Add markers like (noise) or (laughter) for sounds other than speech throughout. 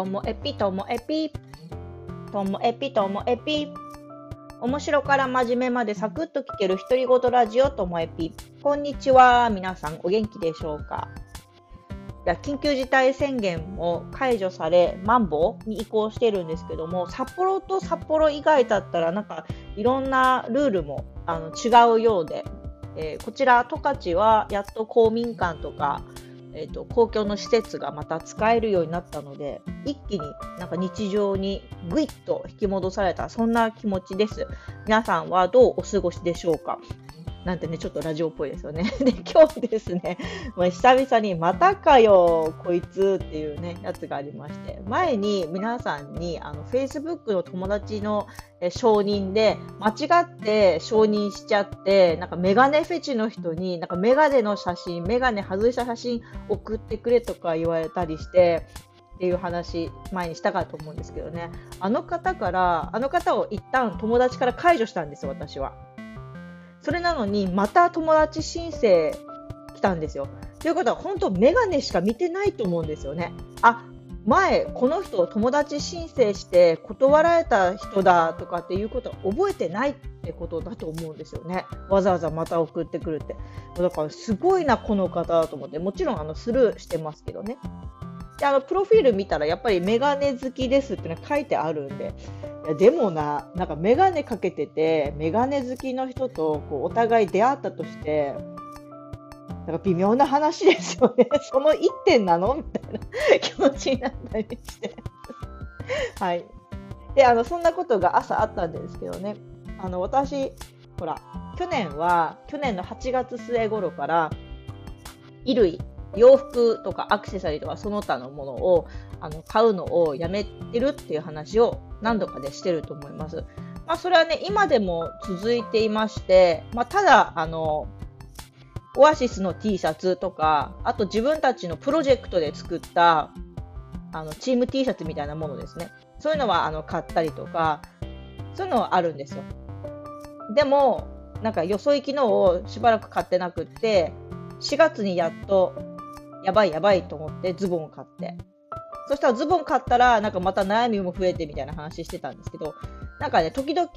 ともエピともエピ。ともエピともエピ。面白から真面目までサクッと聞ける独り言ラジオともエピ。こんにちは。皆さんお元気でしょうか？いや緊急事態宣言も解除されマンボウに移行してるんですけども札幌と札幌以外だったらなんかいろんなルールもあの違うようで、えー、こちら十勝はやっと公民館とかえーと、公共の施設がまた使えるようになったので一気になんか日常にぐいっと引き戻されたそんな気持ちです。皆さんはどうお過ごしでしょうか？なんてね、ちょっとラジオっぽいですよね。(laughs) で、今日ですね、まあ、久々にまたかよ、こいつっていうね、やつがありまして、前に皆さんに、あの、Facebook の友達の承認で、間違って承認しちゃって、なんかメガネフェチの人に、なんかメガネの写真、メガネ外した写真送ってくれとか言われたりして、っていう話前にしたかと思うんですけどねあの方からあの方を一旦友達から解除したんです私はそれなのに、また友達申請来たんですよ。ということは、本当、メガネしか見てないと思うんですよね。あ前、この人を、友達申請して断られた人だとかっていうことは覚えてないってことだと思うんですよね。わざわざまた送ってくるって。だから、すごいな、この方だと思って、もちろんあのスルーしてますけどね。であのプロフィール見たらやっぱりメガネ好きですっての書いてあるんで。いやでもななんかメガネかけててメガネ好きの人とこうお互い出会ったとしてなんか微妙な話ですよね。(laughs) その1点なのみたいな (laughs) 気持ちになったりして。はい。であのそんなことが朝あったんですけどね。あの私ほら去年は去年の8月末頃から衣類洋服とかアクセサリーとかその他のものをあの買うのをやめてるっていう話を何度かでしてると思います。まあ、それはね、今でも続いていまして、まあ、ただ、あの、オアシスの T シャツとか、あと自分たちのプロジェクトで作った、あの、チーム T シャツみたいなものですね。そういうのは、あの、買ったりとか、そういうのはあるんですよ。でも、なんかよそ行きのをしばらく買ってなくって、4月にやっとやばいやばいと思ってズボンを買って。そしたらズボン買ったら、なんかまた悩みも増えてみたいな話してたんですけど、なんかね、時々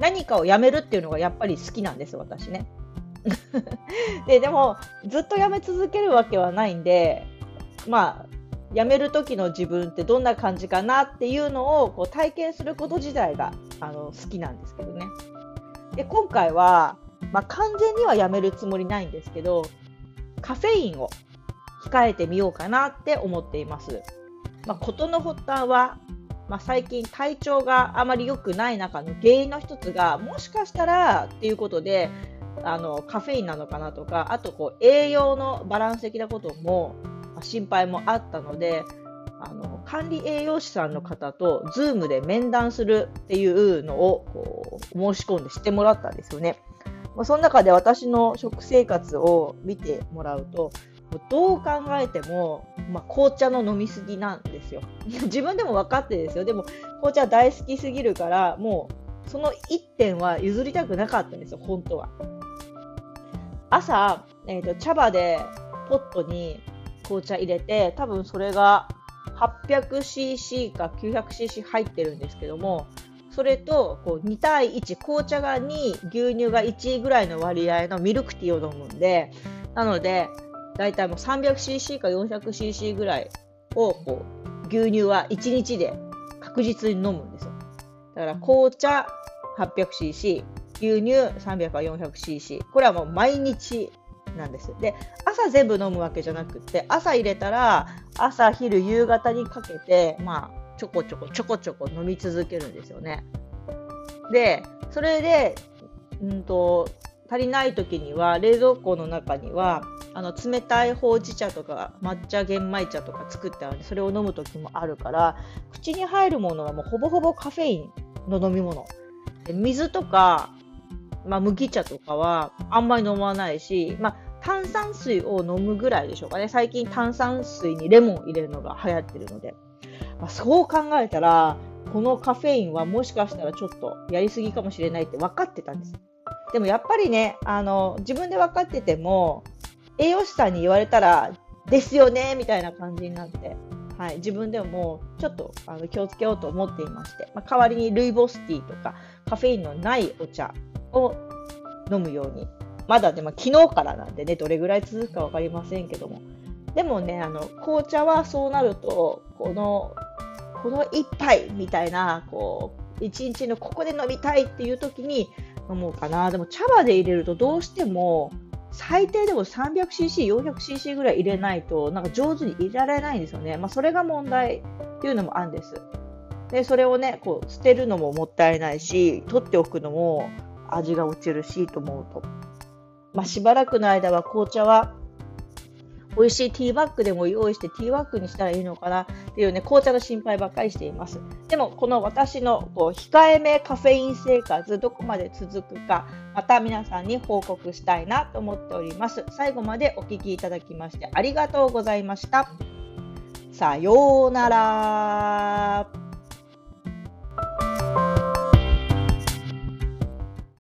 何かをやめるっていうのがやっぱり好きなんです、私ね。(laughs) で、でも、ずっとやめ続けるわけはないんで、まあ、辞める時の自分ってどんな感じかなっていうのをこう体験すること自体があの好きなんですけどね。で今回は、まあ、完全にはやめるつもりないんですけどカフェインを控えてみようかなって思っています。まあ、事の発端は、まあ、最近体調があまり良くない中の原因の一つがもしかしたらっていうことであのカフェインなのかなとかあとこう栄養のバランス的なことも、まあ、心配もあったのであの管理栄養士さんの方と Zoom で面談するっていうのをこう申し込んでしてもらったんですよね。まあ、その中で私の食生活を見てもらうとどう考えても、まあ、紅茶の飲みすぎなんですよ。(laughs) 自分でも分かってですよ。でも紅茶大好きすぎるから、もうその1点は譲りたくなかったんですよ、本当は。朝、えーと、茶葉でポットに紅茶入れて、多分それが 800cc か 900cc 入ってるんですけども、それとこう2対1、紅茶が2、牛乳が1ぐらいの割合のミルクティーを飲むんで、なので、だいたいもう 300cc か 400cc ぐらいをこう牛乳は1日で確実に飲むんですよ。だから紅茶 800cc、牛乳300か 400cc。これはもう毎日なんです。で、朝全部飲むわけじゃなくて、朝入れたら朝、昼、夕方にかけて、まあ、ちょこちょこちょこちょこ飲み続けるんですよね。で、それで、うんと、足りない時には冷蔵庫の中にはあの冷たいほうじ茶とか抹茶玄米茶とか作ってあるんでそれを飲む時もあるから口に入るものはもうほぼほぼカフェインの飲み物。水とか、まあ、麦茶とかはあんまり飲まないし、まあ、炭酸水を飲むぐらいでしょうかね。最近炭酸水にレモン入れるのが流行ってるので、まあ、そう考えたらこのカフェインはもしかしたらちょっとやりすぎかもしれないって分かってたんです。でもやっぱりね、あの、自分で分かってても、栄養士さんに言われたら、ですよね、みたいな感じになって。はい、自分でももうちょっとあの気をつけようと思っていまして、まあ、代わりにルイボスティーとかカフェインのないお茶を飲むようにまだでも昨日からなんでねどれぐらい続くか分かりませんけどもでもねあの紅茶はそうなるとこのこの1杯みたいなこう1日のここで飲みたいっていう時に飲もうかなでも茶葉で入れるとどうしても最低でも 300cc、400cc ぐらい入れないと、なんか上手に入れられないんですよね。まあ、それが問題っていうのもあるんです。で、それをね、こう、捨てるのももったいないし、取っておくのも味が落ちるし、と思うと。まあ、しばらくの間は紅茶は美味しいティーバッグでも用意してティーバッグにしたらいいのかなっていうね、紅茶の心配ばっかりしています。でも、この私のこう控えめカフェイン生活、どこまで続くか、また皆さんに報告したいなと思っております。最後までお聴きいただきましてありがとうございました。さようなら。